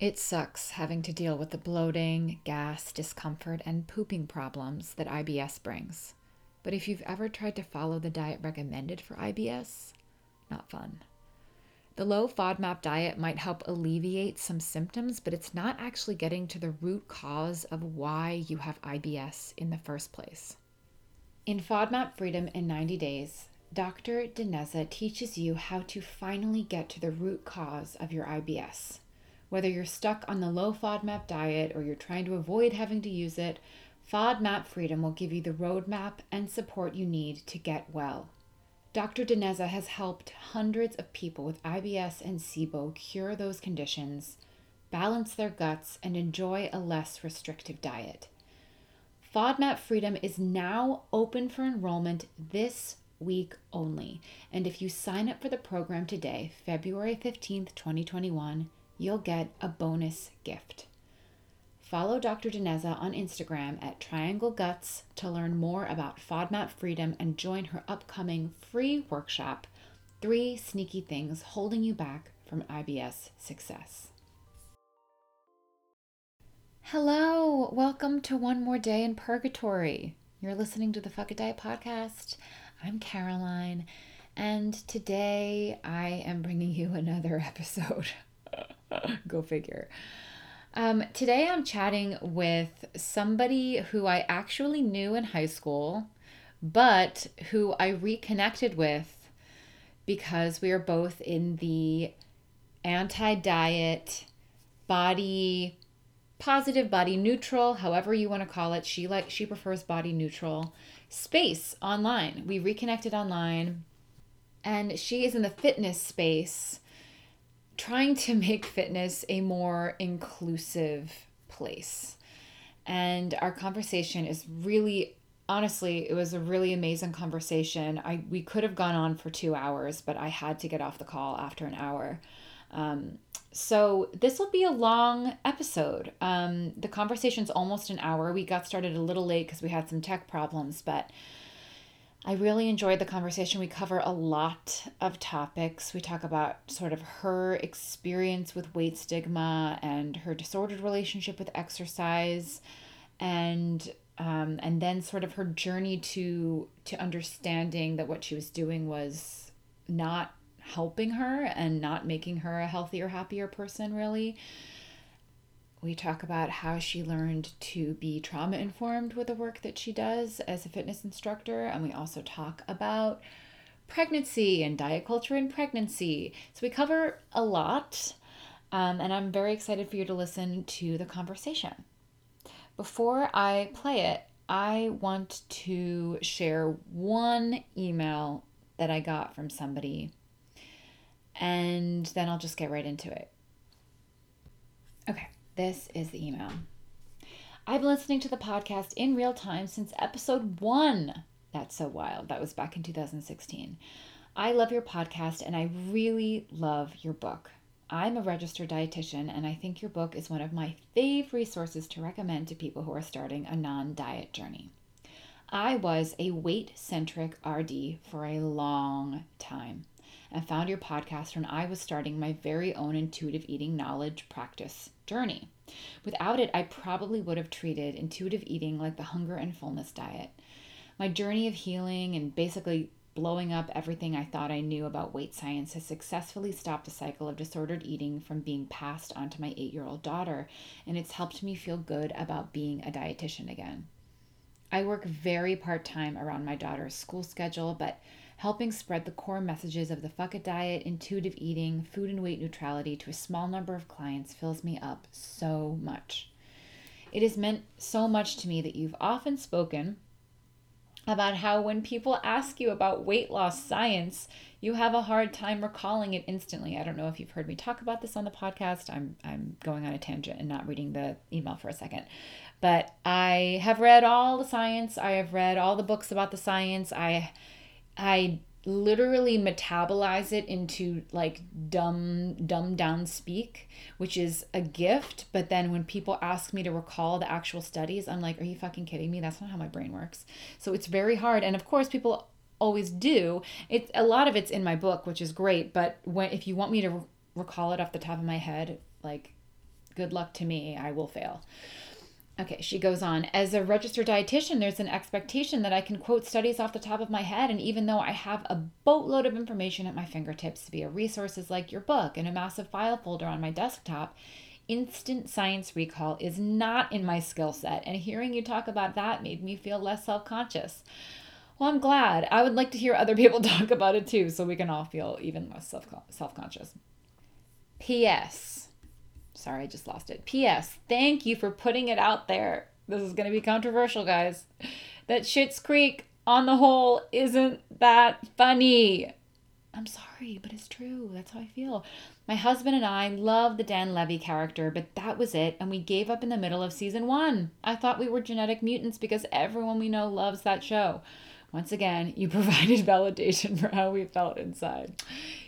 It sucks having to deal with the bloating, gas, discomfort, and pooping problems that IBS brings. But if you've ever tried to follow the diet recommended for IBS, not fun. The low FODMAP diet might help alleviate some symptoms, but it's not actually getting to the root cause of why you have IBS in the first place. In FODMAP Freedom in 90 Days, Dr. DiNezza teaches you how to finally get to the root cause of your IBS. Whether you're stuck on the low FODMAP diet or you're trying to avoid having to use it, FODMAP Freedom will give you the roadmap and support you need to get well. Dr. DiNezza has helped hundreds of people with IBS and SIBO cure those conditions, balance their guts, and enjoy a less restrictive diet. FODMAP Freedom is now open for enrollment this week only. And if you sign up for the program today, February 15th, 2021, you'll get a bonus gift. Follow Dr. DiNezza on Instagram at Triangle Guts to learn more about FODMAP Freedom and join her upcoming free workshop, Three Sneaky Things Holding You Back from IBS Success. Hello, welcome to One More Day in Purgatory. You're listening to the Fuck It Diet podcast. I'm Caroline, and today I am bringing you another episode. Go figure. Um, today I'm chatting with somebody who I actually knew in high school, but who I reconnected with because we are both in the anti diet, body positive, body neutral, however you want to call it. She like she prefers body neutral space online. We reconnected online and she is in the fitness space trying to make fitness a more inclusive place. And our conversation is really honestly, it was a really amazing conversation. I we could have gone on for 2 hours, but I had to get off the call after an hour. Um, so this will be a long episode. Um, the conversation's almost an hour. We got started a little late because we had some tech problems, but I really enjoyed the conversation. We cover a lot of topics. We talk about sort of her experience with weight stigma and her disordered relationship with exercise, and um, and then sort of her journey to to understanding that what she was doing was not helping her and not making her a healthier, happier person. Really, we talk about how she learned to be trauma informed with the work that she does as a fitness instructor. And we also talk about pregnancy and diet culture in pregnancy. So we cover a lot. Um, and I'm very excited for you to listen to the conversation. Before I play it, I want to share one email that I got from somebody, and then I'll just get right into it. Okay. This is the email. I've been listening to the podcast in real time since episode one. That's so wild. That was back in 2016. I love your podcast and I really love your book. I'm a registered dietitian and I think your book is one of my favorite resources to recommend to people who are starting a non diet journey. I was a weight centric RD for a long time and found your podcast when I was starting my very own intuitive eating knowledge practice journey. Without it, I probably would have treated intuitive eating like the hunger and fullness diet. My journey of healing and basically blowing up everything I thought I knew about weight science has successfully stopped a cycle of disordered eating from being passed on to my eight year old daughter, and it's helped me feel good about being a dietitian again. I work very part time around my daughter's school schedule, but helping spread the core messages of the Fuck It diet, intuitive eating, food and weight neutrality to a small number of clients fills me up so much. It has meant so much to me that you've often spoken about how when people ask you about weight loss science, you have a hard time recalling it instantly. I don't know if you've heard me talk about this on the podcast. I'm I'm going on a tangent and not reading the email for a second. But I have read all the science. I have read all the books about the science. I I literally metabolize it into like dumb dumb down speak which is a gift. But then when people ask me to recall the actual studies i'm like are you fucking kidding me? That's not how my brain works. So it's very hard. And of course people always do. It's a lot of it's in my book which is great. But when if you want me to recall it off the top of my head like Good luck to me. I will fail. Okay, she goes on. As a registered dietitian, there's an expectation that I can quote studies off the top of my head. And even though I have a boatload of information at my fingertips via resources like your book and a massive file folder on my desktop, instant science recall is not in my skill set. And hearing you talk about that made me feel less self conscious. Well, I'm glad. I would like to hear other people talk about it too so we can all feel even less self conscious. P.S. Sorry, I just lost it. P.S. Thank you for putting it out there. This is going to be controversial, guys. That Schitt's Creek, on the whole, isn't that funny. I'm sorry, but it's true. That's how I feel. My husband and I love the Dan Levy character, but that was it, and we gave up in the middle of season one. I thought we were genetic mutants because everyone we know loves that show. Once again, you provided validation for how we felt inside.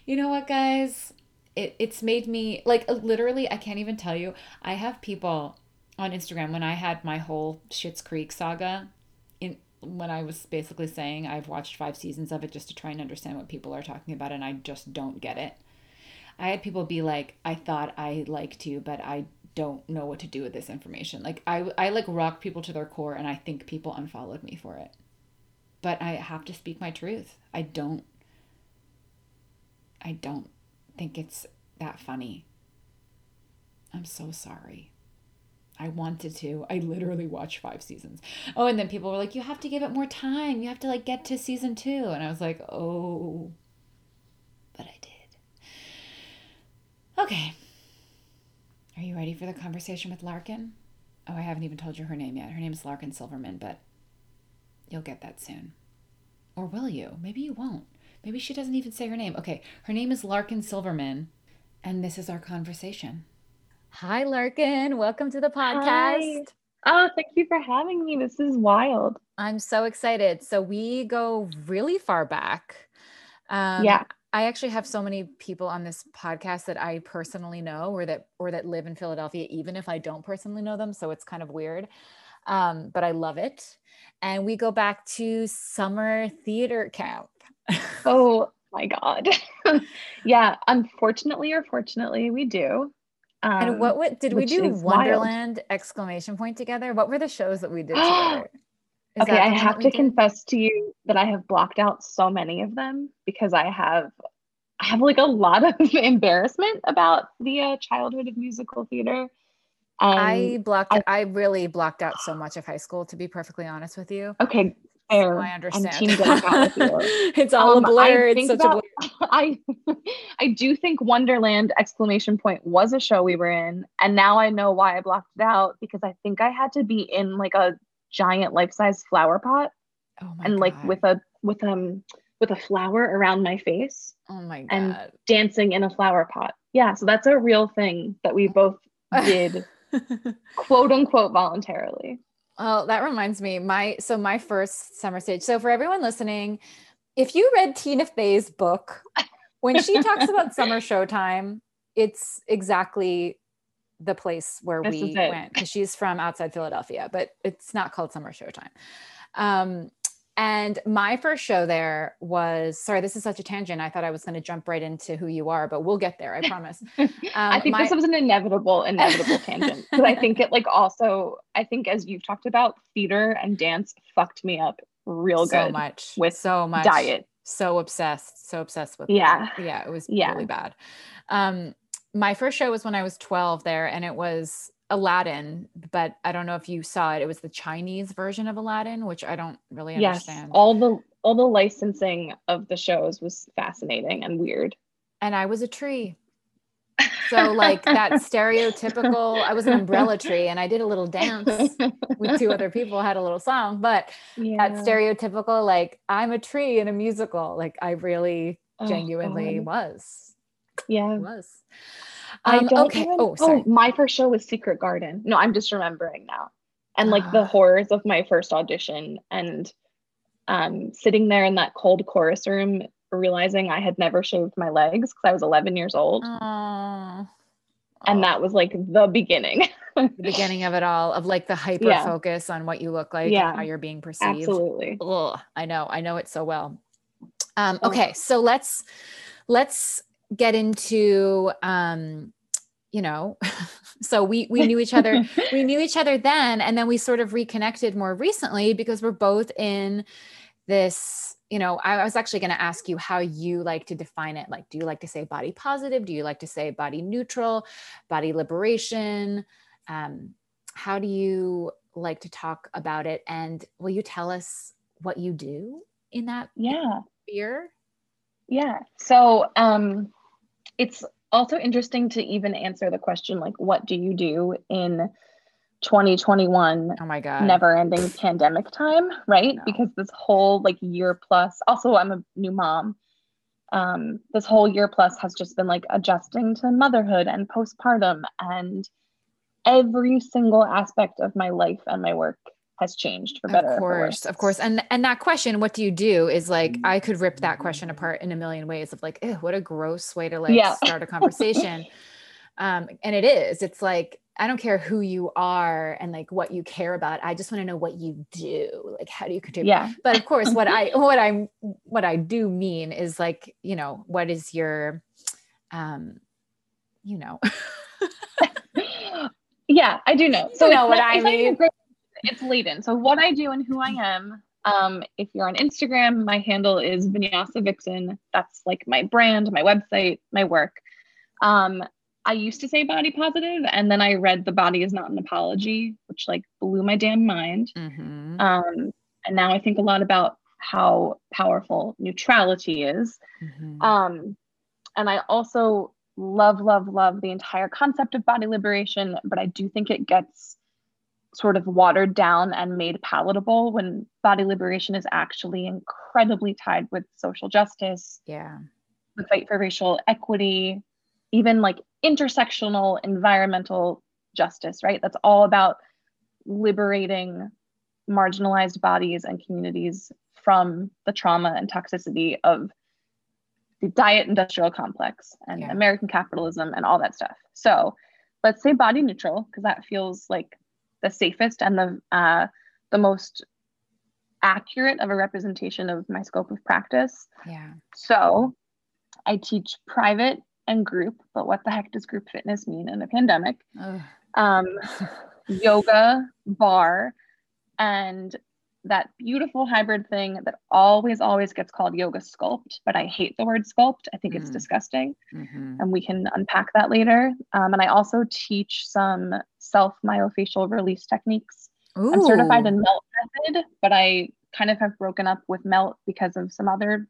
You know what, guys? It, it's made me like uh, literally, I can't even tell you. I have people on Instagram when I had my whole Schitt's Creek saga in when I was basically saying I've watched five seasons of it just to try and understand what people are talking about and I just don't get it. I had people be like, I thought I liked you, but I don't know what to do with this information. Like I I like rock people to their core and I think people unfollowed me for it but I have to speak my truth. I don't I don't think it's that funny. I'm so sorry. I wanted to. I literally watched five seasons. Oh, and then people were like, you have to give it more time. You have to like get to season two. And I was like, oh, but I did. Okay. Are you ready for the conversation with Larkin? Oh, I haven't even told you her name yet. Her name is Larkin Silverman, but You'll get that soon. Or will you? Maybe you won't. Maybe she doesn't even say her name. Okay, her name is Larkin Silverman, and this is our conversation. Hi, Larkin. Welcome to the podcast. Hi. Oh, thank you for having me. This is wild. I'm so excited. So, we go really far back. Um, yeah. I actually have so many people on this podcast that I personally know or that or that live in Philadelphia, even if I don't personally know them. So it's kind of weird. Um, but I love it and we go back to summer theater camp. oh my God. yeah, unfortunately or fortunately, we do. Um, and what, what did we do? Wonderland wild. exclamation point together? What were the shows that we did together? Is okay, I have to confess to you that I have blocked out so many of them because I have I have like a lot of embarrassment about the uh, childhood of musical theater. Um, I blocked. I, I, really blocked out so much of high school, to be perfectly honest with you. Okay, fair. I understand. it's all um, a blur. It's such about, a blur. I, I do think Wonderland exclamation point was a show we were in, and now I know why I blocked it out because I think I had to be in like a giant life size flower pot, oh and God. like with a with um with a flower around my face. Oh my God. And dancing in a flower pot. Yeah, so that's a real thing that we both did quote unquote voluntarily. Well, that reminds me, my so my first summer stage. So for everyone listening, if you read Tina Fey's book, when she talks about summer showtime, it's exactly the place where this we went because she's from outside Philadelphia, but it's not called summer showtime. Um, and my first show there was sorry, this is such a tangent. I thought I was going to jump right into who you are, but we'll get there. I promise. Um, I think my- this was an inevitable, inevitable tangent because I think it like also, I think as you've talked about, theater and dance fucked me up real so good much with so much diet. So obsessed, so obsessed with yeah, yeah. It was yeah. really bad. Um, my first show was when I was 12 there, and it was Aladdin, but I don't know if you saw it. It was the Chinese version of Aladdin, which I don't really understand. Yes, all the all the licensing of the shows was fascinating and weird. And I was a tree. So like that stereotypical, I was an umbrella tree and I did a little dance with two other people, had a little song, but yeah. that stereotypical like I'm a tree in a musical, like I really oh, genuinely was. Yeah. I Was. I um, don't okay. Even, oh, oh, my first show was Secret Garden. No, I'm just remembering now. And like the ah. horrors of my first audition and um, sitting there in that cold chorus room, realizing I had never shaved my legs because I was 11 years old. Oh. And that was like the beginning. the beginning of it all, of like the hyper yeah. focus on what you look like yeah. and how you're being perceived. Absolutely. Ugh, I know. I know it so well. Um, okay, so let's let's get into um, you know so we we knew each other we knew each other then and then we sort of reconnected more recently because we're both in this you know i was actually going to ask you how you like to define it. Like do you like to say body positive? Do you like to say body neutral body liberation? Um, how do you like to talk about it? And will you tell us what you do in that yeah. sphere? Yeah. So um it's also interesting to even answer the question like what do you do in 2021 oh my god. never ending pandemic time right? No. because this whole like year plus also i'm a new mom um this whole year plus has just been like adjusting to motherhood and postpartum and every single aspect of my life and my work has changed for better. Of course, of course. And and that question, what do you do, is like I could rip that question apart in a million ways of like, what a gross way to like yeah. start a conversation. um, and it is. It's like I don't care who you are and like what you care about. I just want to know what you do. Like how do you contribute? Yeah. But of course, what I what I what I do mean is like, you know, what is your um, you know. yeah, I do know. So you know what I mean it's laden. So what I do and who I am. Um, if you're on Instagram, my handle is Vinyasa Vixen. That's like my brand, my website, my work. Um, I used to say body positive, and then I read The Body Is Not an Apology, which like blew my damn mind. Mm-hmm. Um, and now I think a lot about how powerful neutrality is. Mm-hmm. Um, and I also love, love, love the entire concept of body liberation, but I do think it gets sort of watered down and made palatable when body liberation is actually incredibly tied with social justice. Yeah. The fight for racial equity, even like intersectional environmental justice, right? That's all about liberating marginalized bodies and communities from the trauma and toxicity of the diet industrial complex and yeah. American capitalism and all that stuff. So let's say body neutral, because that feels like the safest and the uh, the most accurate of a representation of my scope of practice. Yeah. So I teach private and group, but what the heck does group fitness mean in a pandemic? Um, yoga, bar, and that beautiful hybrid thing that always, always gets called yoga sculpt, but I hate the word sculpt. I think mm. it's disgusting. Mm-hmm. And we can unpack that later. Um, and I also teach some self myofascial release techniques. Ooh. I'm certified in melt method, but I kind of have broken up with melt because of some other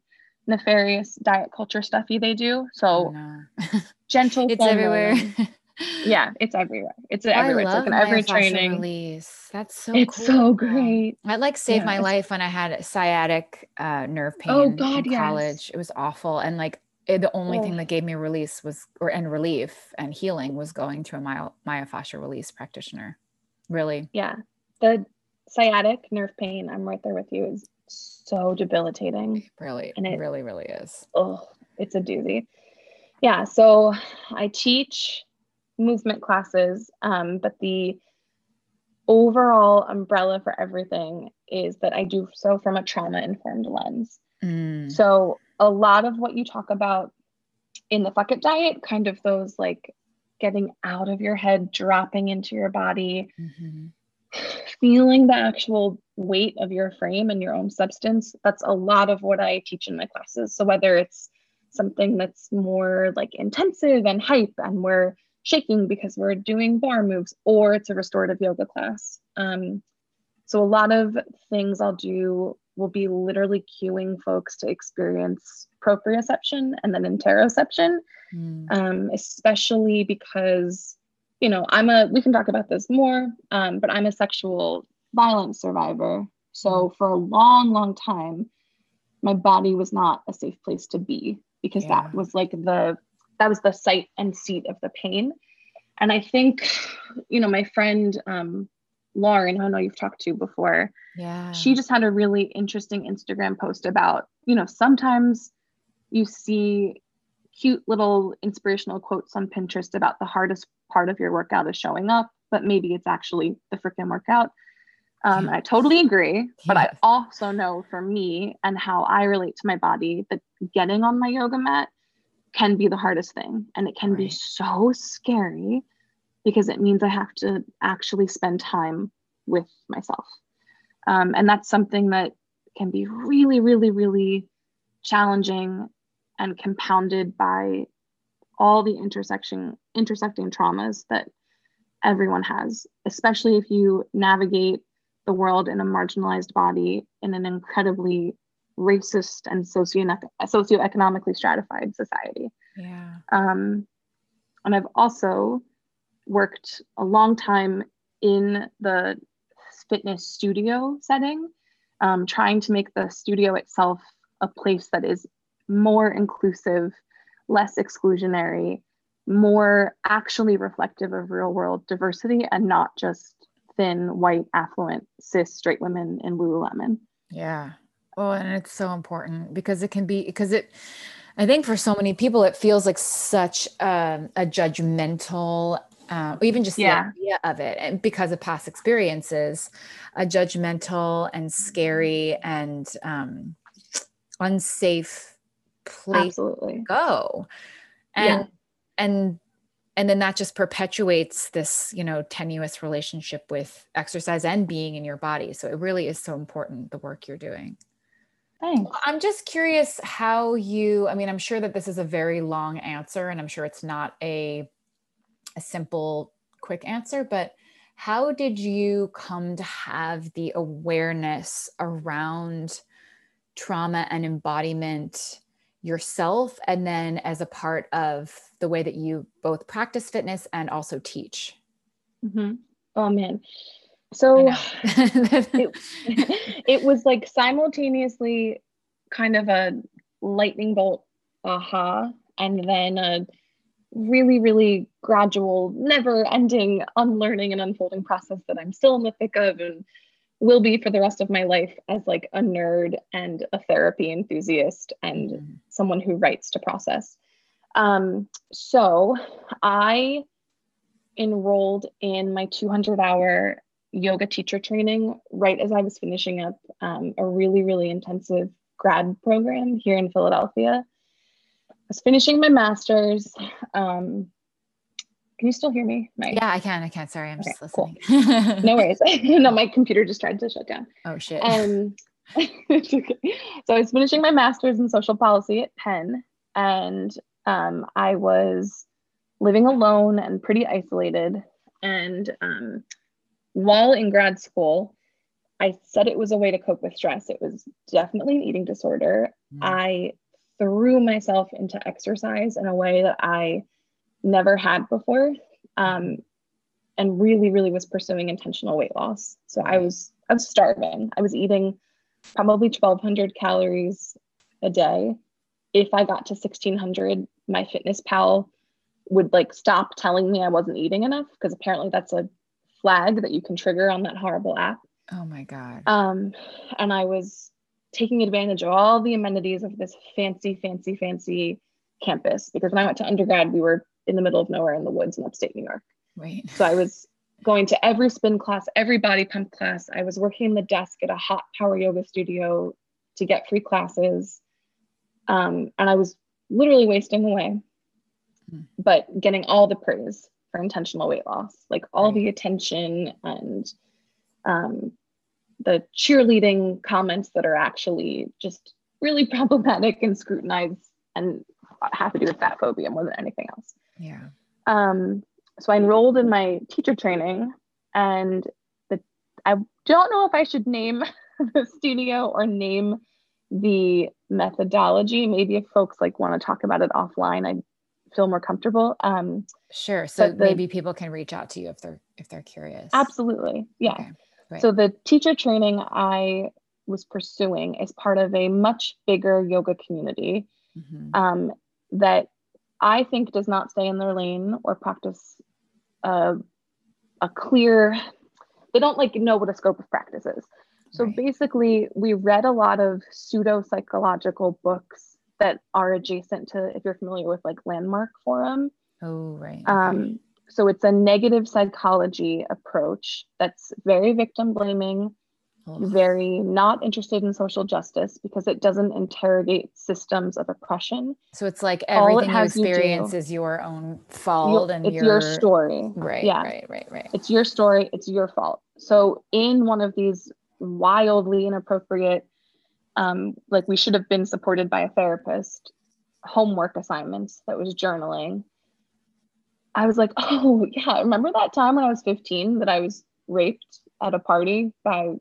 nefarious diet culture stuffy they do. So oh, gentle. it's everywhere. yeah, it's everywhere. It's everywhere. it's like in every training. Release. That's so It's cool. so great. I like saved yeah, my life when I had sciatic uh, nerve pain oh, God, in college. Yes. It was awful. And like it, the only thing that gave me release was or and relief and healing was going to a myo, myofascial release practitioner. Really. Yeah. The sciatic nerve pain, I'm right there with you, is so debilitating. Really, and it really, really is. Oh, it's a doozy. Yeah. So I teach movement classes, um, but the overall umbrella for everything is that I do so from a trauma informed lens. Mm. So a lot of what you talk about in the fuck it diet, kind of those like getting out of your head, dropping into your body, mm-hmm. feeling the actual weight of your frame and your own substance. That's a lot of what I teach in my classes. So whether it's something that's more like intensive and hype and we're shaking because we're doing bar moves, or it's a restorative yoga class. Um, so a lot of things I'll do will be literally cueing folks to experience proprioception and then interoception, mm. um, especially because, you know, I'm a, we can talk about this more, um, but I'm a sexual violence survivor. So mm. for a long, long time, my body was not a safe place to be because yeah. that was like the that was the site and seat of the pain. And I think, you know, my friend um, Lauren, who I know you've talked to before, yeah, she just had a really interesting Instagram post about, you know, sometimes you see cute little inspirational quotes on Pinterest about the hardest part of your workout is showing up, but maybe it's actually the freaking workout. Um, I totally agree, but. I also know for me and how I relate to my body that getting on my yoga mat can be the hardest thing and it can right. be so scary because it means I have to actually spend time with myself. Um, and that's something that can be really, really, really challenging and compounded by all the intersection intersecting traumas that everyone has, especially if you navigate the world in a marginalized body in an incredibly racist and socio- socioeconomically stratified society. Yeah. Um, and I've also worked a long time in the fitness studio setting, um, trying to make the studio itself a place that is more inclusive, less exclusionary, more actually reflective of real world diversity and not just thin, white, affluent, cis, straight women in Lululemon. Yeah. Oh, and it's so important because it can be, because it, I think for so many people, it feels like such um, a judgmental, uh, even just yeah. the idea of it, and because of past experiences, a judgmental and scary and um, unsafe place Absolutely. to go. And yeah. and and then that just perpetuates this, you know, tenuous relationship with exercise and being in your body. So it really is so important the work you're doing. Thanks. I'm just curious how you, I mean, I'm sure that this is a very long answer and I'm sure it's not a a simple quick answer, but how did you come to have the awareness around trauma and embodiment yourself and then as a part of the way that you both practice fitness and also teach? Mm-hmm. oh man. So it, it was like simultaneously kind of a lightning bolt aha and then a really really gradual never ending unlearning and unfolding process that i'm still in the thick of and will be for the rest of my life as like a nerd and a therapy enthusiast and mm-hmm. someone who writes to process. Um, so I enrolled in my 200 hour yoga teacher training right as I was finishing up um, a really, really intensive grad program here in Philadelphia. Was finishing my master's. Um, can you still hear me? My... Yeah, I can. I can. Sorry, I'm okay, just listening. Cool. no worries. no, my computer just tried to shut down. Oh shit. Um, so I was finishing my master's in social policy at Penn, and um, I was living alone and pretty isolated. And um, while in grad school, I said it was a way to cope with stress. It was definitely an eating disorder. Mm. I threw myself into exercise in a way that I never had before um, and really really was pursuing intentional weight loss. So i was i was starving. I was eating probably 1200 calories a day. If i got to 1600 my fitness pal would like stop telling me i wasn't eating enough because apparently that's a flag that you can trigger on that horrible app. Oh my god. Um and i was taking advantage of all the amenities of this fancy fancy fancy campus because when i went to undergrad we were in the middle of nowhere in the woods in upstate New York. Right. So I was going to every spin class, every body pump class. I was working the desk at a hot power yoga studio to get free classes. Um, and I was literally wasting away, mm. but getting all the praise for intentional weight loss, like all right. the attention and um, the cheerleading comments that are actually just really problematic and scrutinized and have to do with fat phobia more than anything else. Yeah. Um, so I enrolled in my teacher training, and the I don't know if I should name the studio or name the methodology. Maybe if folks like want to talk about it offline, I feel more comfortable. Um, sure. So the, maybe people can reach out to you if they're if they're curious. Absolutely. Yeah. Okay, so the teacher training I was pursuing is part of a much bigger yoga community mm-hmm. um, that I think does not stay in their lane or practice a, a clear, they don't like know what a scope of practice is. So right. basically, we read a lot of pseudo psychological books that are adjacent to, if you're familiar with like Landmark Forum. Oh, right. Um, so it's a negative psychology approach that's very victim blaming, very not interested in social justice because it doesn't interrogate systems of oppression. So it's like everything you experience you is your own fault your, and it's your, your story. Right. Yeah. Right. Right. Right. It's your story. It's your fault. So in one of these wildly inappropriate, um, like we should have been supported by a therapist, homework assignments that was journaling. I was like, oh yeah, remember that time when I was 15 that I was raped at a party by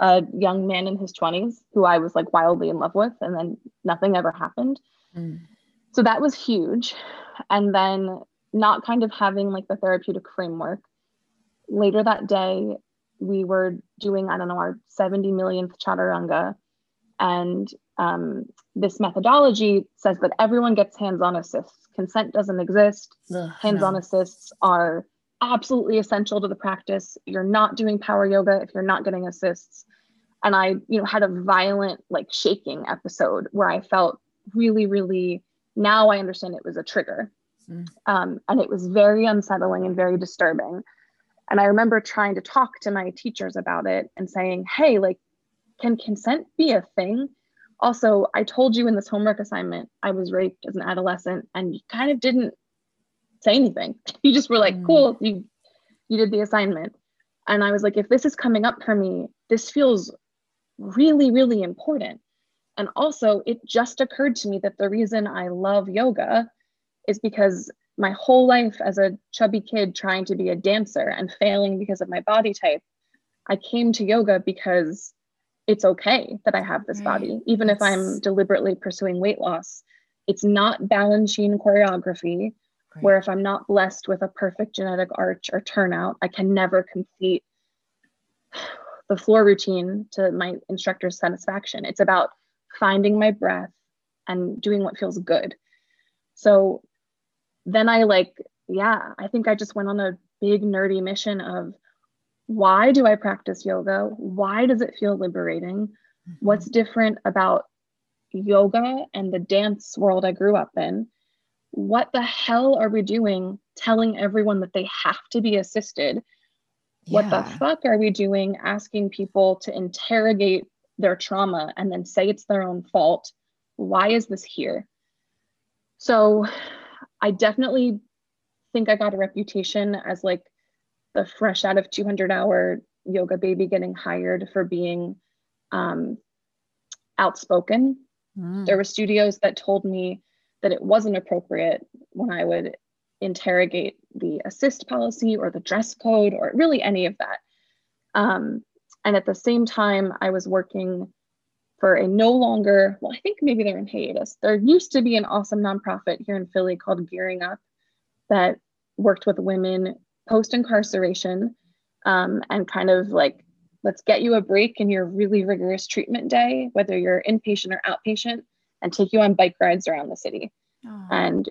a young man in his 20s who I was like wildly in love with, and then nothing ever happened. Mm. So that was huge. And then not kind of having like the therapeutic framework. Later that day, we were doing, I don't know, our 70 millionth chaturanga. And um, this methodology says that everyone gets hands on assists. Consent doesn't exist. Hands on no. assists are absolutely essential to the practice. You're not doing power yoga if you're not getting assists. And I, you know, had a violent like shaking episode where I felt really, really now I understand it was a trigger. Mm. Um, and it was very unsettling and very disturbing. And I remember trying to talk to my teachers about it and saying, hey, like, can consent be a thing? Also, I told you in this homework assignment I was raped as an adolescent, and you kind of didn't say anything. You just were like, mm. cool, you you did the assignment. And I was like, if this is coming up for me, this feels really, really important. And also, it just occurred to me that the reason I love yoga is because my whole life as a chubby kid trying to be a dancer and failing because of my body type, I came to yoga because it's okay that I have this right. body, even if I'm deliberately pursuing weight loss. It's not Balanchine choreography where if I'm not blessed with a perfect genetic arch or turnout, I can never complete the floor routine to my instructor's satisfaction. It's about finding my breath and doing what feels good. So then I like, yeah, I think I just went on a big nerdy mission of why do I practice yoga? Why does it feel liberating? Mm-hmm. What's different about yoga and the dance world I grew up in? what the hell are we doing telling everyone that they have to be assisted? Yeah. What the fuck are we doing asking people to interrogate their trauma and then say it's their own fault? Why is this here? So I definitely think I got a reputation as like the fresh out of 200 hour yoga baby getting hired for being um, outspoken. Mm. There were studios that told me that it wasn't appropriate when I would interrogate the assist policy or the dress code or really any of that. Um, and at the same time, I was working for a no longer, well, I think maybe they're in hiatus. There used to be an awesome nonprofit here in Philly called Gearing Up that worked with women post incarceration um, and kind of like, let's get you a break in your really rigorous treatment day, whether you're inpatient or outpatient and take you on bike rides around the city. Oh. And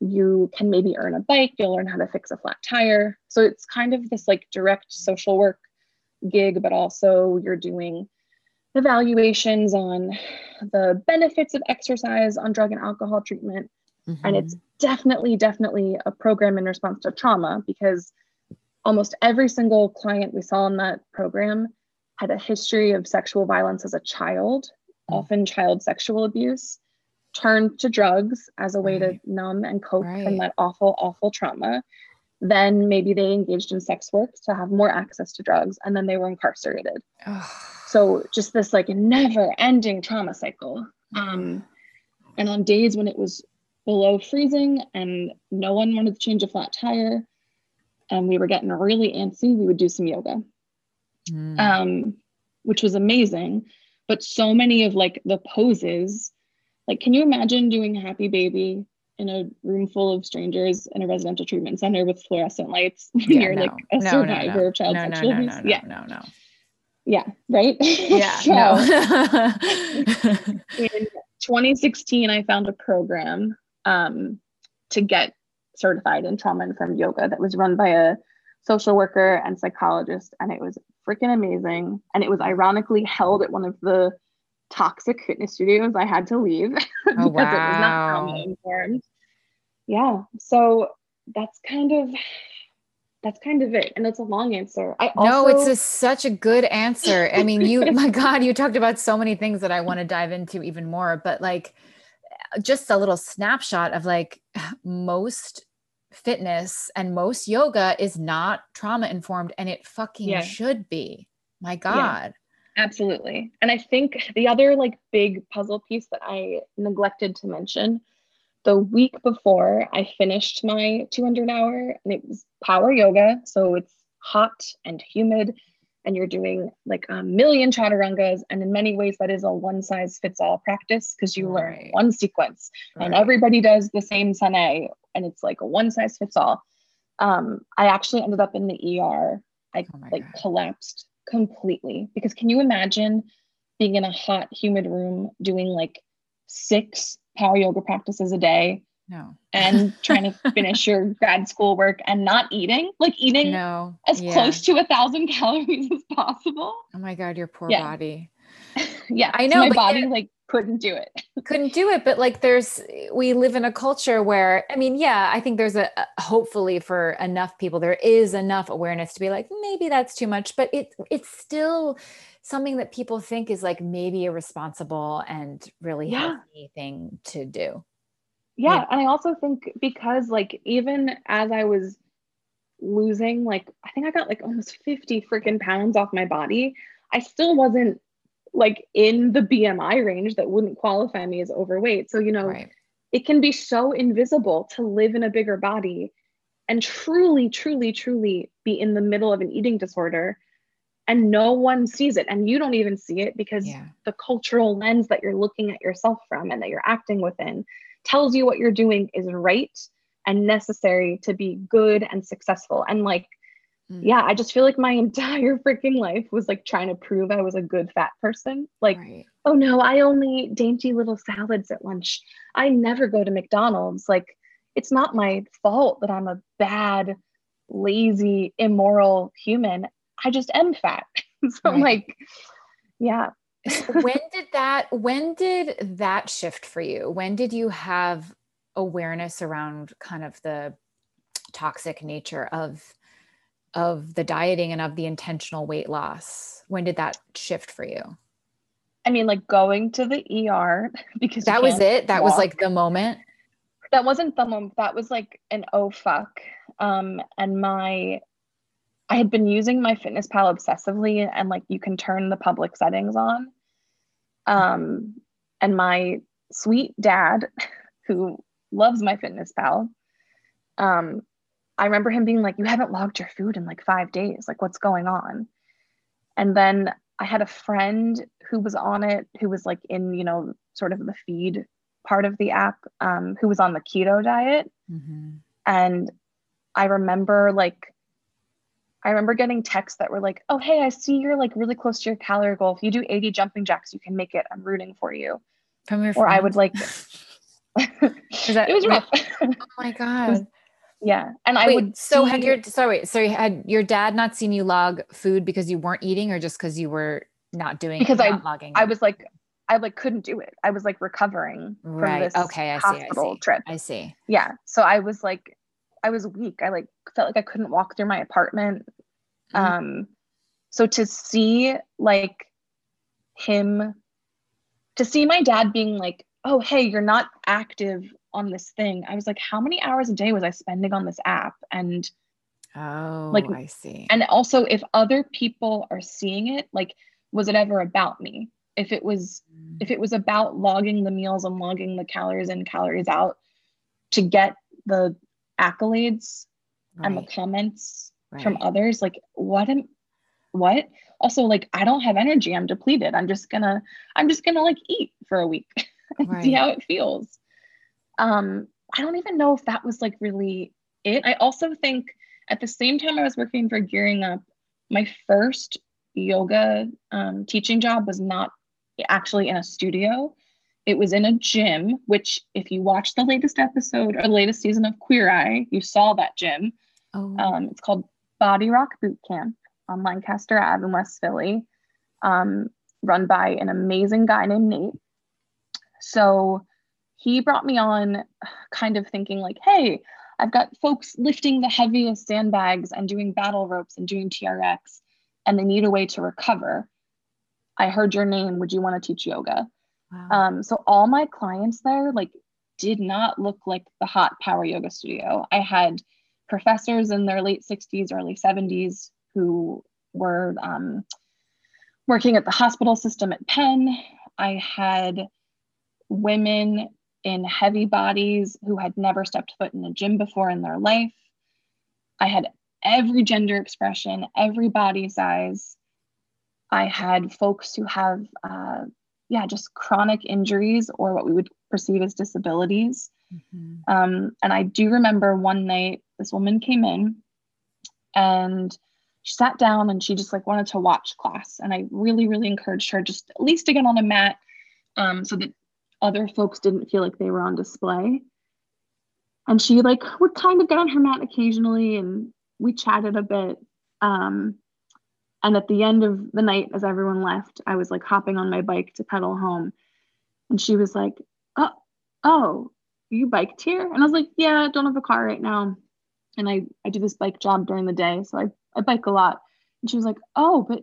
you can maybe earn a bike, you'll learn how to fix a flat tire. So it's kind of this like direct social work gig, but also you're doing evaluations on the benefits of exercise on drug and alcohol treatment. Mm-hmm. And it's definitely, definitely a program in response to trauma because almost every single client we saw in that program had a history of sexual violence as a child Mm. often child sexual abuse, turned to drugs as a way right. to numb and cope right. from that awful, awful trauma. Then maybe they engaged in sex work to have more access to drugs, and then they were incarcerated. so just this like never ending trauma cycle. Um, and on days when it was below freezing and no one wanted to change a flat tire, and we were getting really antsy, we would do some yoga, mm. um, which was amazing. But so many of like the poses like can you imagine doing happy baby in a room full of strangers in a residential treatment center with fluorescent lights when yeah, you're no. like a no, survivor no, of child sexual abuse? yeah. no no. Yeah right? Yeah so, no. In 2016 i found a program um, to get certified in trauma informed yoga that was run by a social worker and psychologist and it was freaking amazing. And it was ironically held at one of the toxic fitness studios I had to leave because oh, wow. it was not trauma informed. Yeah. So that's kind of that's kind of it. And it's a long answer. I also- No, it's a, such a good answer. I mean, you my God, you talked about so many things that I want to dive into even more, but like just a little snapshot of like most fitness and most yoga is not trauma informed and it fucking yeah. should be. My God. Yeah, absolutely. And I think the other like big puzzle piece that I neglected to mention the week before I finished my 200 hour and it was power yoga. So it's hot and humid and you're doing like a million chaturangas. And in many ways, that is a one size fits all practice because you right. learn one sequence right. and everybody does the same sane and it's like a one size fits all. Um, I actually ended up in the ER. I oh like God. collapsed completely because can you imagine being in a hot, humid room doing like six power yoga practices a day. No. and trying to finish your grad school work and not eating, like eating no. as yeah. close to a thousand calories as possible. Oh my God, your poor yeah. body. yeah. I know. So my body like couldn't do it. couldn't do it. But like there's we live in a culture where I mean, yeah, I think there's a hopefully for enough people, there is enough awareness to be like, maybe that's too much, but it it's still something that people think is like maybe a responsible and really yeah. healthy thing to do. Yeah, yeah. And I also think because like even as I was losing like I think I got like almost 50 freaking pounds off my body, I still wasn't like in the BMI range that wouldn't qualify me as overweight. So, you know, right. it can be so invisible to live in a bigger body and truly, truly, truly be in the middle of an eating disorder and no one sees it and you don't even see it because yeah. the cultural lens that you're looking at yourself from and that you're acting within tells you what you're doing is right and necessary to be good and successful and like mm. yeah i just feel like my entire freaking life was like trying to prove i was a good fat person like right. oh no i only eat dainty little salads at lunch i never go to mcdonald's like it's not my fault that i'm a bad lazy immoral human I just am fat. so right. like, yeah. when did that when did that shift for you? When did you have awareness around kind of the toxic nature of of the dieting and of the intentional weight loss? When did that shift for you? I mean, like going to the ER because that was it. That walk. was like the moment. That wasn't the moment. That was like an oh fuck. Um, and my I had been using my Fitness Pal obsessively and like you can turn the public settings on. Um, and my sweet dad, who loves MyFitnessPal, um, I remember him being like, You haven't logged your food in like five days. Like, what's going on? And then I had a friend who was on it, who was like in, you know, sort of the feed part of the app, um, who was on the keto diet. Mm-hmm. And I remember like I remember getting texts that were like, "Oh, hey, I see you're like really close to your calorie goal. If you do 80 jumping jacks, you can make it. I'm rooting for you." From your or I would like. that, it was rough. oh my god. Was, yeah, and Wait, I would. So see, had your sorry, sorry, had your dad not seen you log food because you weren't eating, or just because you were not doing because I logging? I was like, I like couldn't do it. I was like recovering right. from this okay, I hospital see, I see. trip. I see. Yeah, so I was like I was weak. I like felt like I couldn't walk through my apartment. Mm-hmm. Um, so to see like him, to see my dad being like, "Oh, hey, you're not active on this thing," I was like, "How many hours a day was I spending on this app?" And oh, like I see. And also, if other people are seeing it, like, was it ever about me? If it was, mm. if it was about logging the meals and logging the calories in, calories out to get the accolades right. and the comments right. from others like what am what also like i don't have energy i'm depleted i'm just gonna i'm just gonna like eat for a week and right. see how it feels um i don't even know if that was like really it i also think at the same time i was working for gearing up my first yoga um, teaching job was not actually in a studio it was in a gym, which, if you watched the latest episode or the latest season of Queer Eye, you saw that gym. Oh. Um, it's called Body Rock Boot Camp on Lancaster Ave in West Philly, um, run by an amazing guy named Nate. So he brought me on kind of thinking, like, hey, I've got folks lifting the heaviest sandbags and doing battle ropes and doing TRX, and they need a way to recover. I heard your name. Would you want to teach yoga? Wow. Um, so all my clients there like did not look like the hot power yoga studio. I had professors in their late 60s, early 70s who were um, working at the hospital system at Penn. I had women in heavy bodies who had never stepped foot in a gym before in their life. I had every gender expression, every body size. I had folks who have, uh, yeah, just chronic injuries or what we would perceive as disabilities. Mm-hmm. Um, and I do remember one night this woman came in and she sat down and she just like wanted to watch class. And I really, really encouraged her just at least to get on a mat um, so that other folks didn't feel like they were on display. And she like would kind of get on her mat occasionally and we chatted a bit. Um, and at the end of the night, as everyone left, I was like hopping on my bike to pedal home. And she was like, Oh, oh, you biked here? And I was like, Yeah, I don't have a car right now. And I, I do this bike job during the day. So I, I bike a lot. And she was like, Oh, but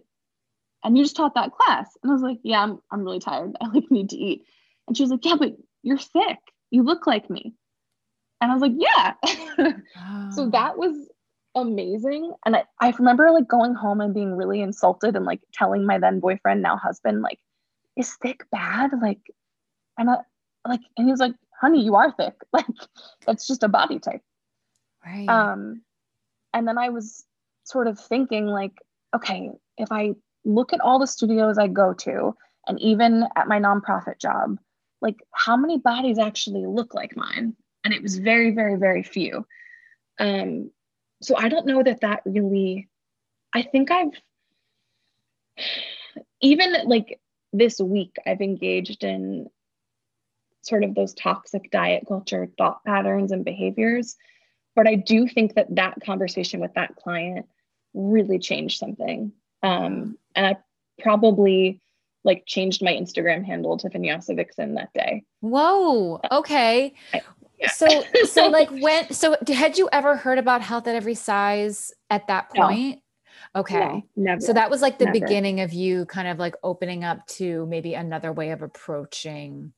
and you just taught that class. And I was like, Yeah, I'm I'm really tired. I like need to eat. And she was like, Yeah, but you're thick. You look like me. And I was like, Yeah. So that was amazing. And I, I remember like going home and being really insulted and like telling my then boyfriend, now husband, like, is thick bad? Like, and I like, and he was like, honey, you are thick. Like, that's just a body type. Right. Um, and then I was sort of thinking, like, okay, if I look at all the studios I go to, and even at my nonprofit job, like how many bodies actually look like mine and it was very very very few um so i don't know that that really i think i've even like this week i've engaged in sort of those toxic diet culture thought patterns and behaviors but i do think that that conversation with that client really changed something um, and i probably like changed my Instagram handle to Vinyasa Vixen that day. Whoa. Okay. I, yeah. So, so like when, so had you ever heard about health at every size at that point? No. Okay. No, never. So that was like the never. beginning of you kind of like opening up to maybe another way of approaching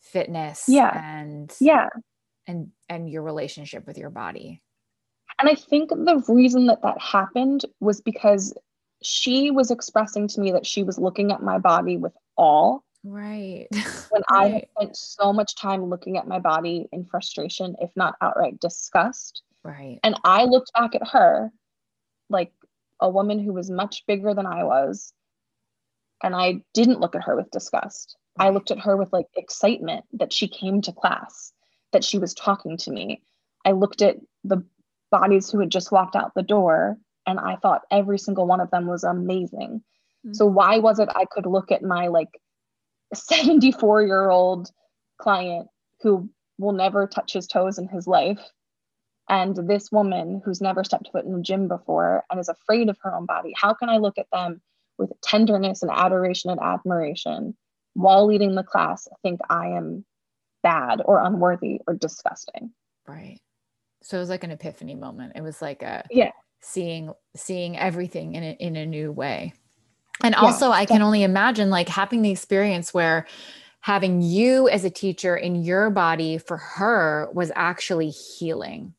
fitness. Yeah. And yeah. And, and your relationship with your body. And I think the reason that that happened was because she was expressing to me that she was looking at my body with awe. Right. when right. I spent so much time looking at my body in frustration, if not outright disgust. Right. And I looked back at her like a woman who was much bigger than I was. And I didn't look at her with disgust. Right. I looked at her with like excitement that she came to class, that she was talking to me. I looked at the bodies who had just walked out the door and I thought every single one of them was amazing. Mm-hmm. So why was it I could look at my like 74 year old client who will never touch his toes in his life. And this woman who's never stepped foot in a gym before and is afraid of her own body how can i look at them with tenderness and adoration and admiration while leading the class think i am bad or unworthy or disgusting? Right. So it was like an epiphany moment. It was like a yeah. seeing seeing everything in a, in a new way and also i can only imagine like having the experience where having you as a teacher in your body for her was actually healing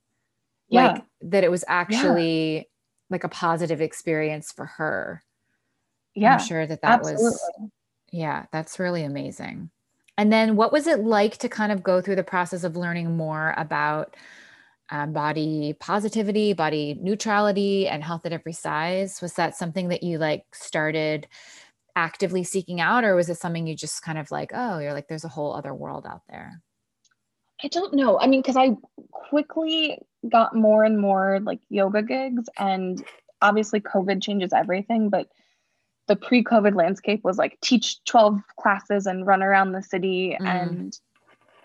yeah. like that it was actually yeah. like a positive experience for her yeah i'm sure that that absolutely. was yeah that's really amazing and then what was it like to kind of go through the process of learning more about um, body positivity, body neutrality, and health at every size? Was that something that you like started actively seeking out, or was it something you just kind of like, oh, you're like, there's a whole other world out there? I don't know. I mean, because I quickly got more and more like yoga gigs, and obviously, COVID changes everything, but the pre COVID landscape was like teach 12 classes and run around the city mm. and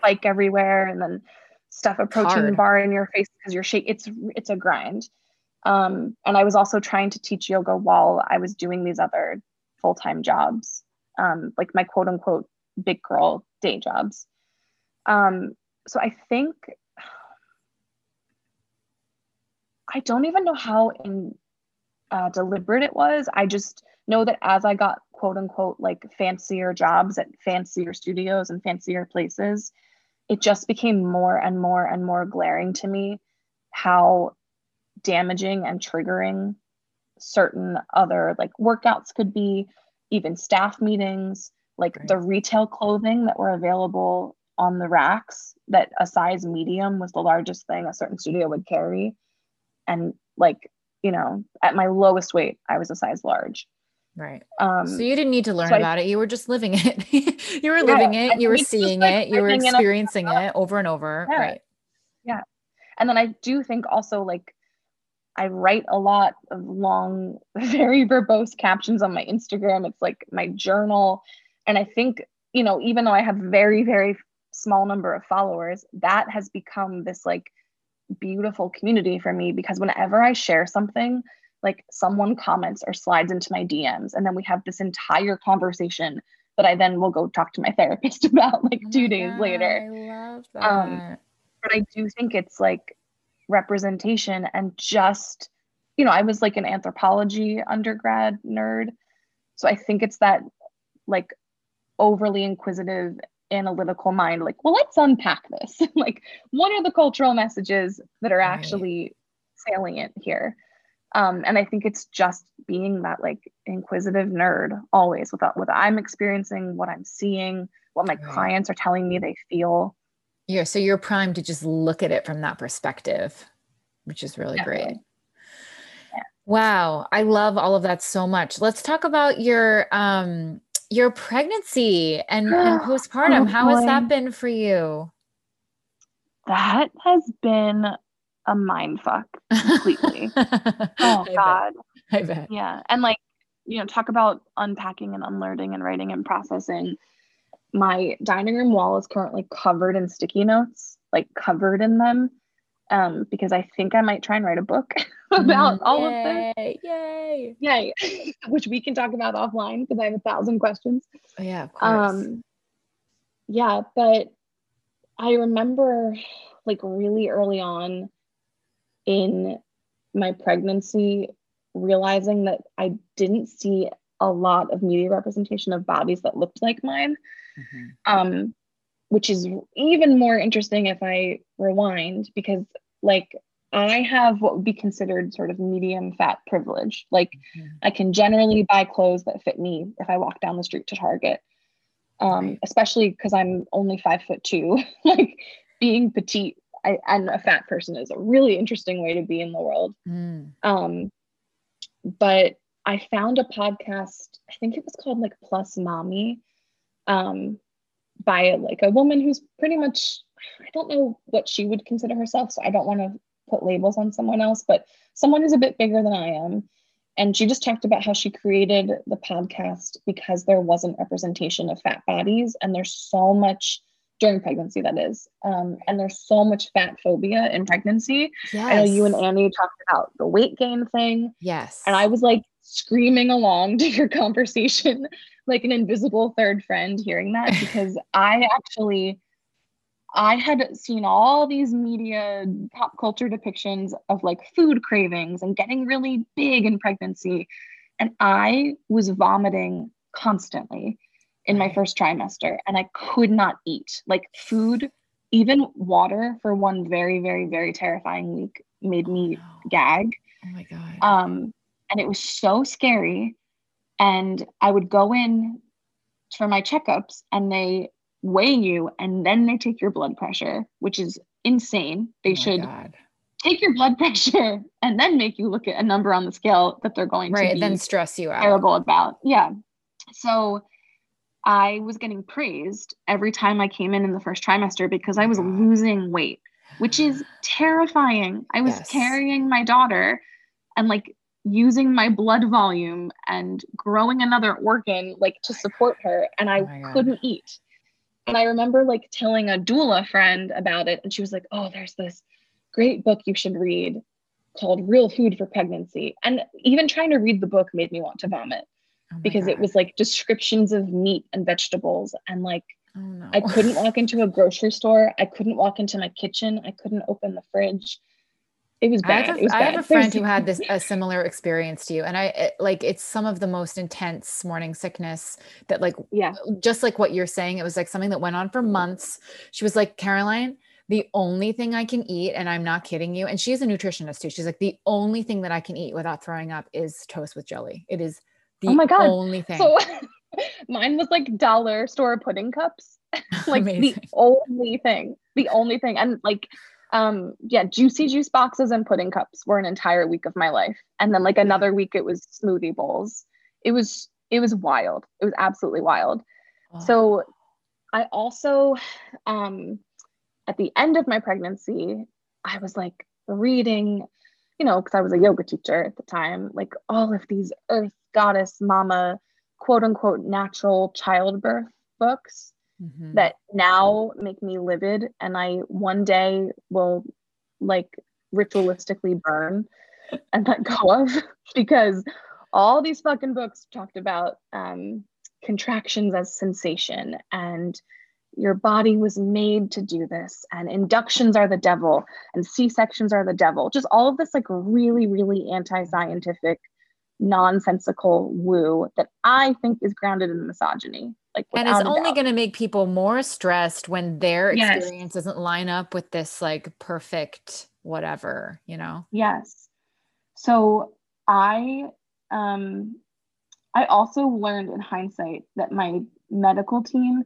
bike everywhere. And then stuff approaching the bar in your face because you're shake it's it's a grind. Um, and i was also trying to teach yoga while i was doing these other full-time jobs um, like my quote unquote big girl day jobs. Um, so i think I don't even know how in uh, deliberate it was. I just know that as I got quote unquote like fancier jobs at fancier studios and fancier places, it just became more and more and more glaring to me how damaging and triggering certain other like workouts could be, even staff meetings, like right. the retail clothing that were available on the racks that a size medium was the largest thing a certain studio would carry and like you know at my lowest weight i was a size large right. Um so you didn't need to learn so about I, it. You were just living it. You were living yeah, it you were seeing like it. You were experiencing it over and over. Yeah. right. Yeah. And then i do think also like i write a lot of long very verbose captions on my instagram. It's like my journal. And i think you know even though i have very very small number of followers, that has become this like beautiful community for me because whenever I share something, like someone comments or slides into my DMs, and then we have this entire conversation that I then will go talk to my therapist about like oh two days God, later. I love that. Um, but I do think it's like representation and just, you know, I was like an anthropology undergrad nerd. So I think it's that like overly inquisitive analytical mind like well let's unpack this like what are the cultural messages that are actually salient here um, and i think it's just being that like inquisitive nerd always with what i'm experiencing what i'm seeing what my right. clients are telling me they feel yeah so you're primed to just look at it from that perspective which is really Definitely. great Wow, I love all of that so much. Let's talk about your um your pregnancy and, and postpartum. Oh, How has that been for you? That has been a mind fuck completely. oh I God. Bet. I bet. Yeah. And like, you know, talk about unpacking and unlearning and writing and processing. My dining room wall is currently covered in sticky notes, like covered in them um, because I think I might try and write a book about all Yay. of this. Yay! Yay! Yay. Which we can talk about offline because I have a thousand questions. Oh, yeah, of course. Um, yeah, but I remember like really early on in my pregnancy realizing that I didn't see a lot of media representation of bodies that looked like mine. Mm-hmm. Um, which is even more interesting if I rewind because like I have what would be considered sort of medium fat privilege. Like mm-hmm. I can generally buy clothes that fit me if I walk down the street to Target. Um, especially because I'm only five foot two. like being petite I, and a fat person is a really interesting way to be in the world. Mm. Um, but I found a podcast, I think it was called like Plus Mommy. Um, by like a woman who's pretty much I don't know what she would consider herself, so I don't want to put labels on someone else, but someone who's a bit bigger than I am. And she just talked about how she created the podcast because there wasn't representation of fat bodies, and there's so much during pregnancy that is, um, and there's so much fat phobia in pregnancy. Yes. I know you and Annie talked about the weight gain thing. Yes, and I was like screaming along to your conversation like an invisible third friend hearing that because I actually I had seen all these media pop culture depictions of like food cravings and getting really big in pregnancy and I was vomiting constantly in my first trimester and I could not eat like food even water for one very very very terrifying week made me gag oh my god um and it was so scary and I would go in for my checkups and they weigh you and then they take your blood pressure, which is insane. They oh should God. take your blood pressure and then make you look at a number on the scale that they're going right, to then stress you out. Terrible about. Yeah. So I was getting praised every time I came in in the first trimester because I was losing weight, which is terrifying. I was yes. carrying my daughter and like using my blood volume and growing another organ like to support her and I oh couldn't eat. And I remember like telling a doula friend about it and she was like, "Oh, there's this great book you should read called Real Food for Pregnancy." And even trying to read the book made me want to vomit oh because God. it was like descriptions of meat and vegetables and like oh, no. I couldn't walk into a grocery store, I couldn't walk into my kitchen, I couldn't open the fridge it was bad. I have a, it was I have a friend who had this a similar experience to you, and I it, like it's some of the most intense morning sickness that like yeah, just like what you're saying. It was like something that went on for months. She was like Caroline. The only thing I can eat, and I'm not kidding you, and she's a nutritionist too. She's like, the only thing that I can eat without throwing up is toast with jelly. It is the Oh my God. only thing. So mine was like dollar store pudding cups. like the only thing. The only thing. And like um yeah, juicy juice boxes and pudding cups were an entire week of my life. And then like another week it was smoothie bowls. It was it was wild. It was absolutely wild. Oh, So I also um at the end of my pregnancy, I was like reading, you know, because I was a yoga teacher at the time, like all of these earth goddess mama quote unquote natural childbirth books mhm. that now make me livid and I one day will like ritualistically burn and let go of because all these fucking books talked about um, contractions as sensation and your body was made to do this and inductions are the devil and c-sections are the devil just all of this like really really anti-scientific nonsensical woo that i think is grounded in misogyny like and it's only going to make people more stressed when their Yes. experience doesn't line up with this like perfect whatever you know Yes. So I um I also learned in hindsight that my medical team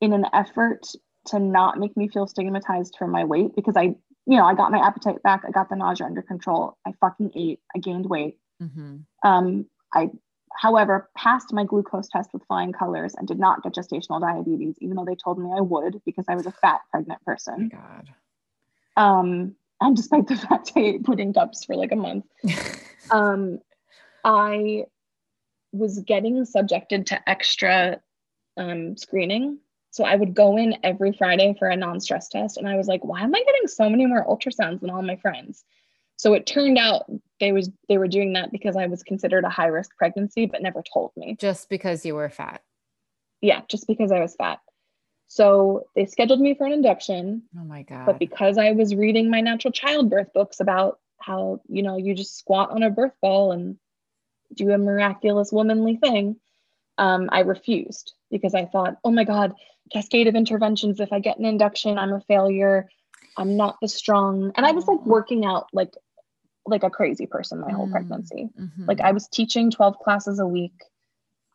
in an effort to not make me feel stigmatized for my weight because I you know, I got my appetite back, I got the nausea under control. I fucking ate, I gained weight. Mm-hmm. Um I however passed my glucose test with flying colors and did not get gestational diabetes even though they told me I would because I was a fat pregnant person. god Um and despite the fact I ate pudding cups for like a month um, I was getting subjected to extra um, screening. So I would go in every Friday for a non-stress test, and I was like, "Why am I getting so many more ultrasounds than all my friends?" So it turned out they was they were doing that because I was considered a high-risk pregnancy, but never told me. just because you were fat Yeah, just because I was fat. So they scheduled me for an induction, oh my god but because I was reading my natural childbirth books about how, you know, you just squat on a birth ball and do a miraculous womanly thing, um, I refused because I thought, oh my God, cascade of interventions. If I get an induction, I'm a failure. I'm not the strong. And I was like working out like like a crazy person my whole Mm. pregnancy. Mhm. Like I was teaching 12 classes a week.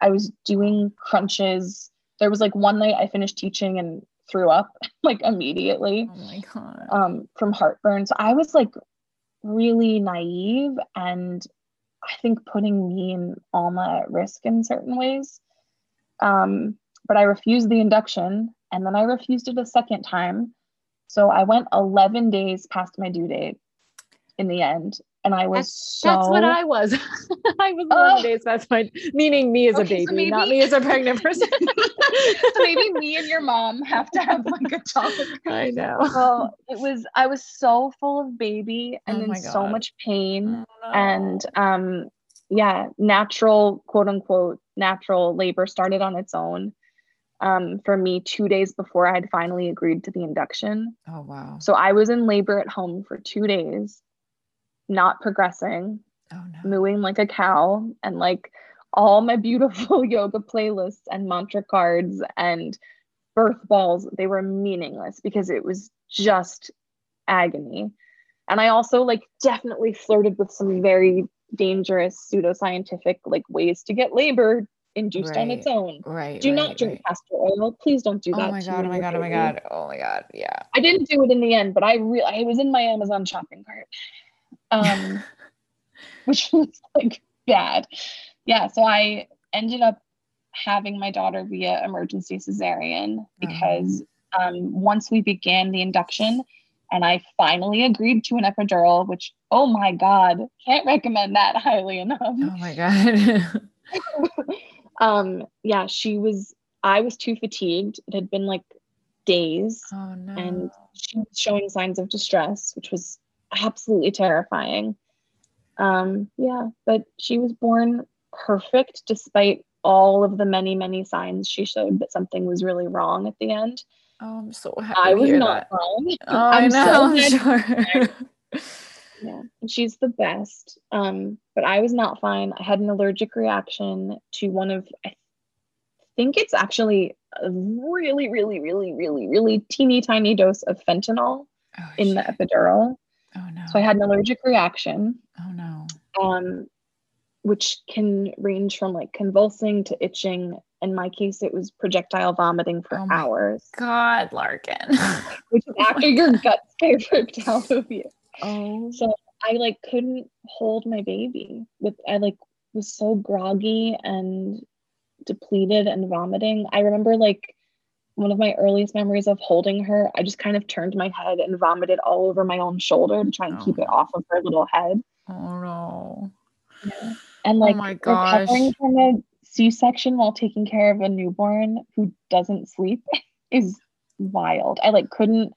I was doing crunches. There was like one night I finished teaching and threw up like immediately oh my god um, from heartburn. So I was like really naive and I think putting me and Alma at risk in certain ways. Um, but I refused the induction and then I refused it a second time. So I went 11 days past my due date in the end. And I was so. That's what I was. I was 11 Oh. days past my, meaning me as a Okay, so baby, not me as a pregnant person. so maybe me and your mom have to have like a talk. I know. Well, it was, I was so full of baby and Oh in so much pain. Oh, and um yeah natural quote unquote natural labor started on its own um for me two days before i had finally agreed to the induction oh wow. so i was in labor at home for two days not progressing Oh no. mooing like a cow and like all my beautiful yoga playlists and mantra cards and birth balls they were meaningless because it was just agony and i also like definitely flirted with some very dangerous pseudoscientific like ways to get labor induced on its own Right. do right, not drink right. castor oil please don't do oh that Oh my god. Oh my god. Oh my god. Oh my god. Yeah. I didn't do it in the end, but I re- I was in my Amazon shopping cart, um, which was like bad. Yeah, so I ended up having my daughter via emergency cesarean because um, once we began the induction, and I finally agreed to an epidural, which oh my god, can't recommend that highly enough. Oh my god. um, yeah, she was. I was too fatigued. It had been like days. oh no. and she was showing signs of distress, which was absolutely terrifying. Um, yeah, but she was born perfect despite all of the many, many signs she showed that something was really wrong at the end. oh, I'm so happy. I was not that. wrong. Oh, I'm so know. glad- sure. Yeah, and she's the best. Um, but I was not fine. I had an allergic reaction to one of I think it's actually a really, really, really, really, really teeny tiny dose of fentanyl oh, in the epidural. Oh no. So I had an allergic reaction. Oh no. Um, which can range from like convulsing to itching. In my case, it was projectile vomiting for oh hours. God, Larkin. which is after your guts get ripped out of you. Oh. So I like couldn't hold my baby. With I like was so groggy and depleted and vomiting. I remember like one of my earliest memories of holding her, I just kind of turned my head and vomited all over my own shoulder to try and oh. keep it oh. off of her little head. Oh no. Yeah. And oh like oh my gosh. recovering from a C-section while taking care of a newborn who doesn't sleep is wild. I like couldn't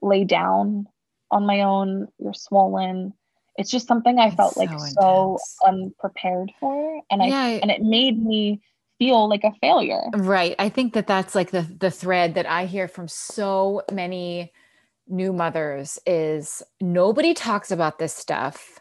lay down on my own. You're swollen. It's just something I it's felt like so, so unprepared for, and yeah, I and it made me feel like a failure. Right. I think that that's like the the thread that I hear from so many new mothers is nobody talks about this stuff.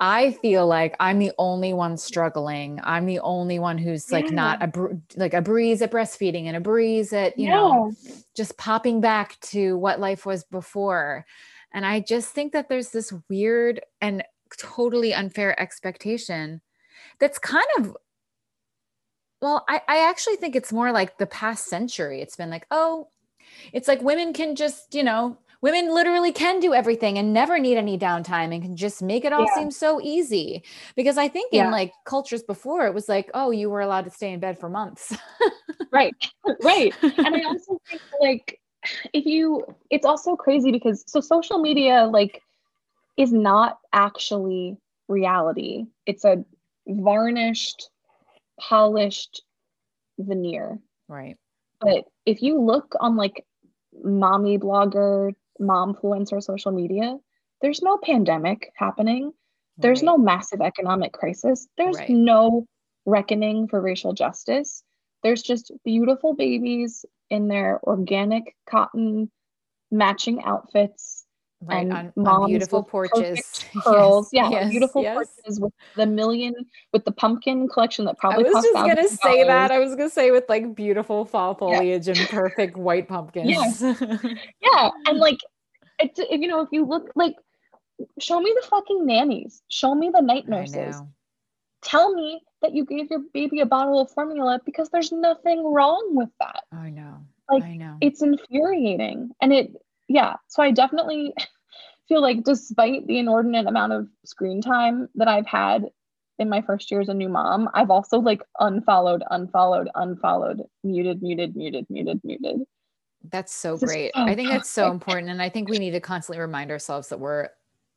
I feel like I'm the only one struggling. I'm the only one who's like not a like a breeze at breastfeeding and a breeze at you know just popping back to what life was before. And I just think that there's this weird and totally unfair expectation that's kind of well, I, I actually think it's more like the past century. It's been like, oh, it's like women can just, you know, women literally can do everything and never need any downtime and can just make it all yeah. seem so easy. Because I think yeah. in like cultures before, it was like, oh, you were allowed to stay in bed for months. right. Right. And I also think like if you, it's also crazy because so social media like is not actually reality. It's a varnished polished veneer. Right. But if you look on like mommy blogger, mom influencer social media, there's no pandemic happening. There's right. no massive economic crisis. There's right. no reckoning for racial justice. There's just beautiful babies in their organic cotton matching outfits right and on, on beautiful porches. pearls yes, yeah yes, beautiful yes. porches with the million with the pumpkin collection that probably i was just gonna say that. i was gonna say with like beautiful fall foliage yeah. and perfect white pumpkins. Yeah. yeah and like it's you know if you look like show me the fucking nannies. Show me the night nurses. tell me that you gave your baby a bottle of formula because there's nothing wrong with that. I know. Like I know. it's infuriating. And it yeah, so I definitely feel like despite the inordinate amount of screen time that I've had in my first year as a new mom, I've also like unfollowed, unfollowed, unfollowed, muted, muted, muted, muted, muted. That's so great. I think that's so important. And I think we need to constantly remind ourselves that we're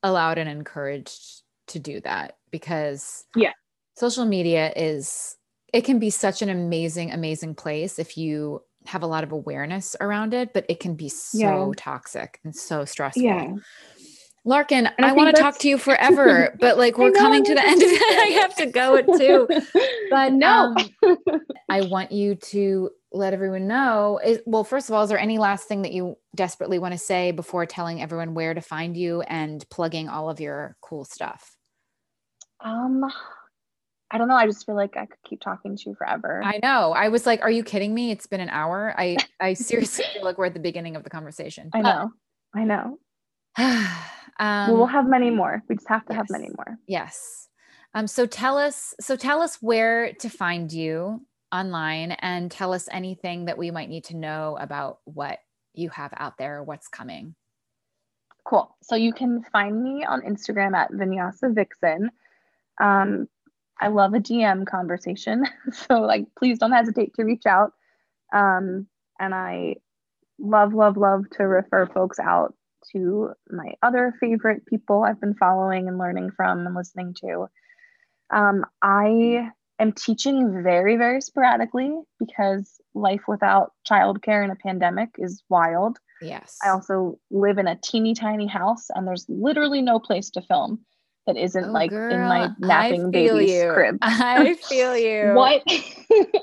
allowed and encouraged to do that because yeah, social media is it can be such an amazing, amazing place if you have a lot of awareness around it, but it can be so yeah. toxic and so stressful. Yeah. Larkin, I, I want to talk to you forever, but like we're coming to the end of it. I have to go it too. But no, um, I want you to let everyone know. Is, well, first of all, is there any last thing that you desperately want to say before telling everyone where to find you and plugging all of your cool stuff? Um, I don't know. I just feel like I could keep talking to you forever. I know. I was like, are you kidding me? It's been an hour. I, I seriously feel like we're at the beginning of the conversation. I know. I know. um, well, we'll have many more. We just have to yes. have many more. Yes. Um, so tell us, so tell us where to find you online and tell us anything that we might need to know about what you have out there, what's coming. Cool. So you can find me on Instagram at Vinyasa Vixen. Um, I love a DM conversation. so like please don't hesitate to reach out. Um, and I love, love, love to refer folks out to my other favorite people I've been following and learning from and listening to. Um, I am teaching very, very sporadically because life without childcare in a pandemic is wild. Yes. I also live in a teeny tiny house and there's literally no place to film that isn't oh, like girl, in my napping baby's you. crib. I feel you. what?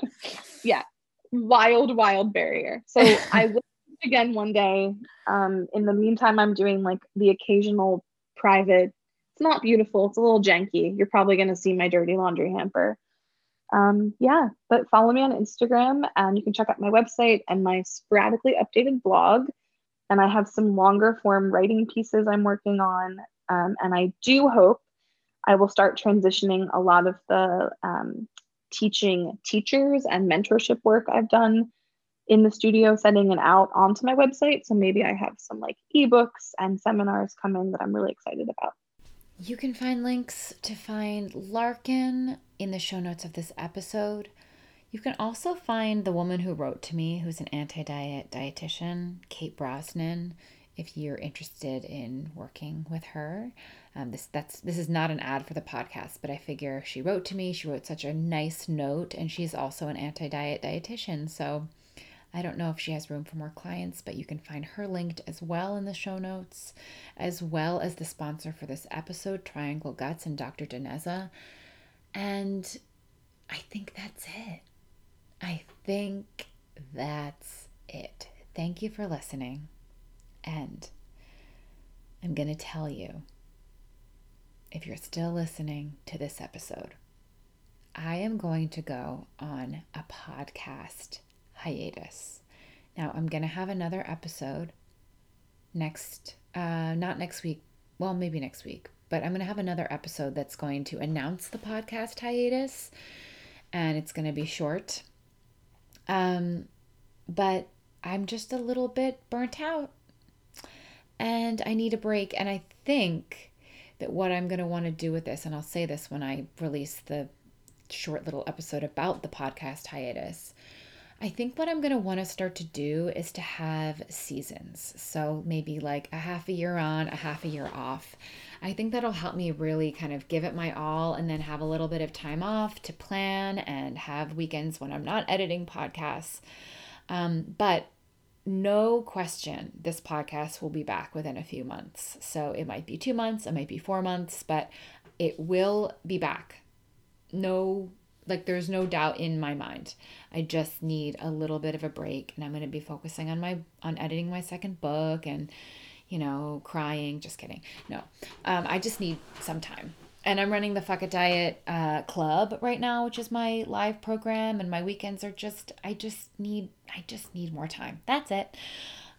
yeah, wild, wild barrier. So I will again one day. Um, in the meantime, I'm doing like the occasional private it's not beautiful. It's a little janky. You're probably going to see my dirty laundry hamper. Um, yeah, but follow me on Instagram and you can check out my website and my sporadically updated blog. And I have some longer form writing pieces I'm working on. Um, and I do hope I will start transitioning a lot of the um, teaching teachers and mentorship work I've done in the studio setting and out onto my website. So maybe I have some like ebooks and seminars coming that I'm really excited about. You can find links to find Larkin in the show notes of this episode. You can also find the woman who wrote to me, who's an anti diet dietitian, Kate Brosnan, if you're interested in working with her. Um, this that's this is not an ad for the podcast, but I figure she wrote to me. She wrote such a nice note, and she's also an anti diet dietitian. So I don't know if she has room for more clients, but you can find her linked as well in the show notes, as well as the sponsor for this episode, Triangle Guts and Dr. DiNezza. And I think that's it. I think that's it. Thank you for listening. And I'm going to tell you if you're still listening to this episode, I am going to go on a podcast hiatus. Now, I'm going to have another episode next, uh, not next week, well, maybe next week, but I'm going to have another episode that's going to announce the podcast hiatus, and it's going to be short. Um, but I'm just a little bit burnt out, and I need a break. And I think that what I'm going to want to do with this, and I'll say this when I release the short little episode about the podcast hiatus, I think what I'm going to want to start to do is to have seasons. So maybe like a half a year on, a half a year off. I think that'll help me really kind of give it my all and then have a little bit of time off to plan and have weekends when I'm not editing podcasts. Um, but no question, this podcast will be back within a few months. So it might be two months, it might be four months, but it will be back. No like there's no doubt in my mind i just need a little bit of a break and i'm going to be focusing on my on editing my second book and you know crying just kidding no um, i just need some time and i'm running the Fuck It Diet uh, club right now which is my live program and my weekends are just i just need i just need more time that's it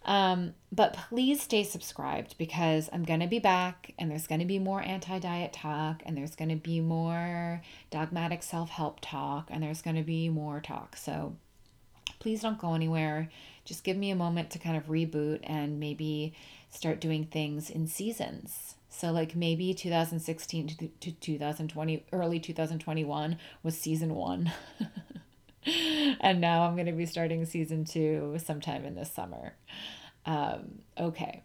um, but please stay subscribed because I'm going to be back and there's going to be more anti diet talk and there's going to be more dogmatic self help talk and there's going to be more talk. So please don't go anywhere. Just give me a moment to kind of reboot and maybe start doing things in seasons. So, like maybe 2016 to 2020, early 2021 was season one. and now I'm going to be starting season two sometime in this summer. Um, okay.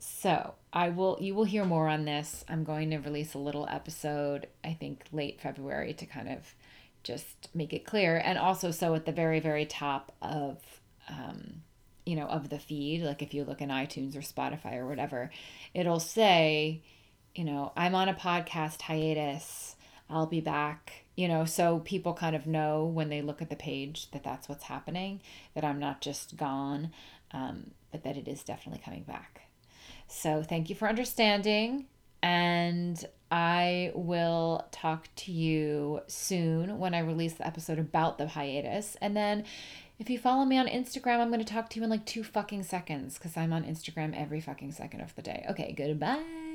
So I will you will hear more on this. I'm going to release a little episode, I think late February to kind of just make it clear. And also so at the very, very top of um, you know, of the feed, like if you look in iTunes or Spotify or whatever, it'll say, you know, I'm on a podcast hiatus. I'll be back you know so people kind of know when they look at the page that that's what's happening that i'm not just gone um, but that it is definitely coming back so thank you for understanding and i will talk to you soon when i release the episode about the hiatus and then if you follow me on Instagram, I'm going to talk to you in like two fucking seconds because I'm on Instagram every fucking second of the day. Okay, goodbye.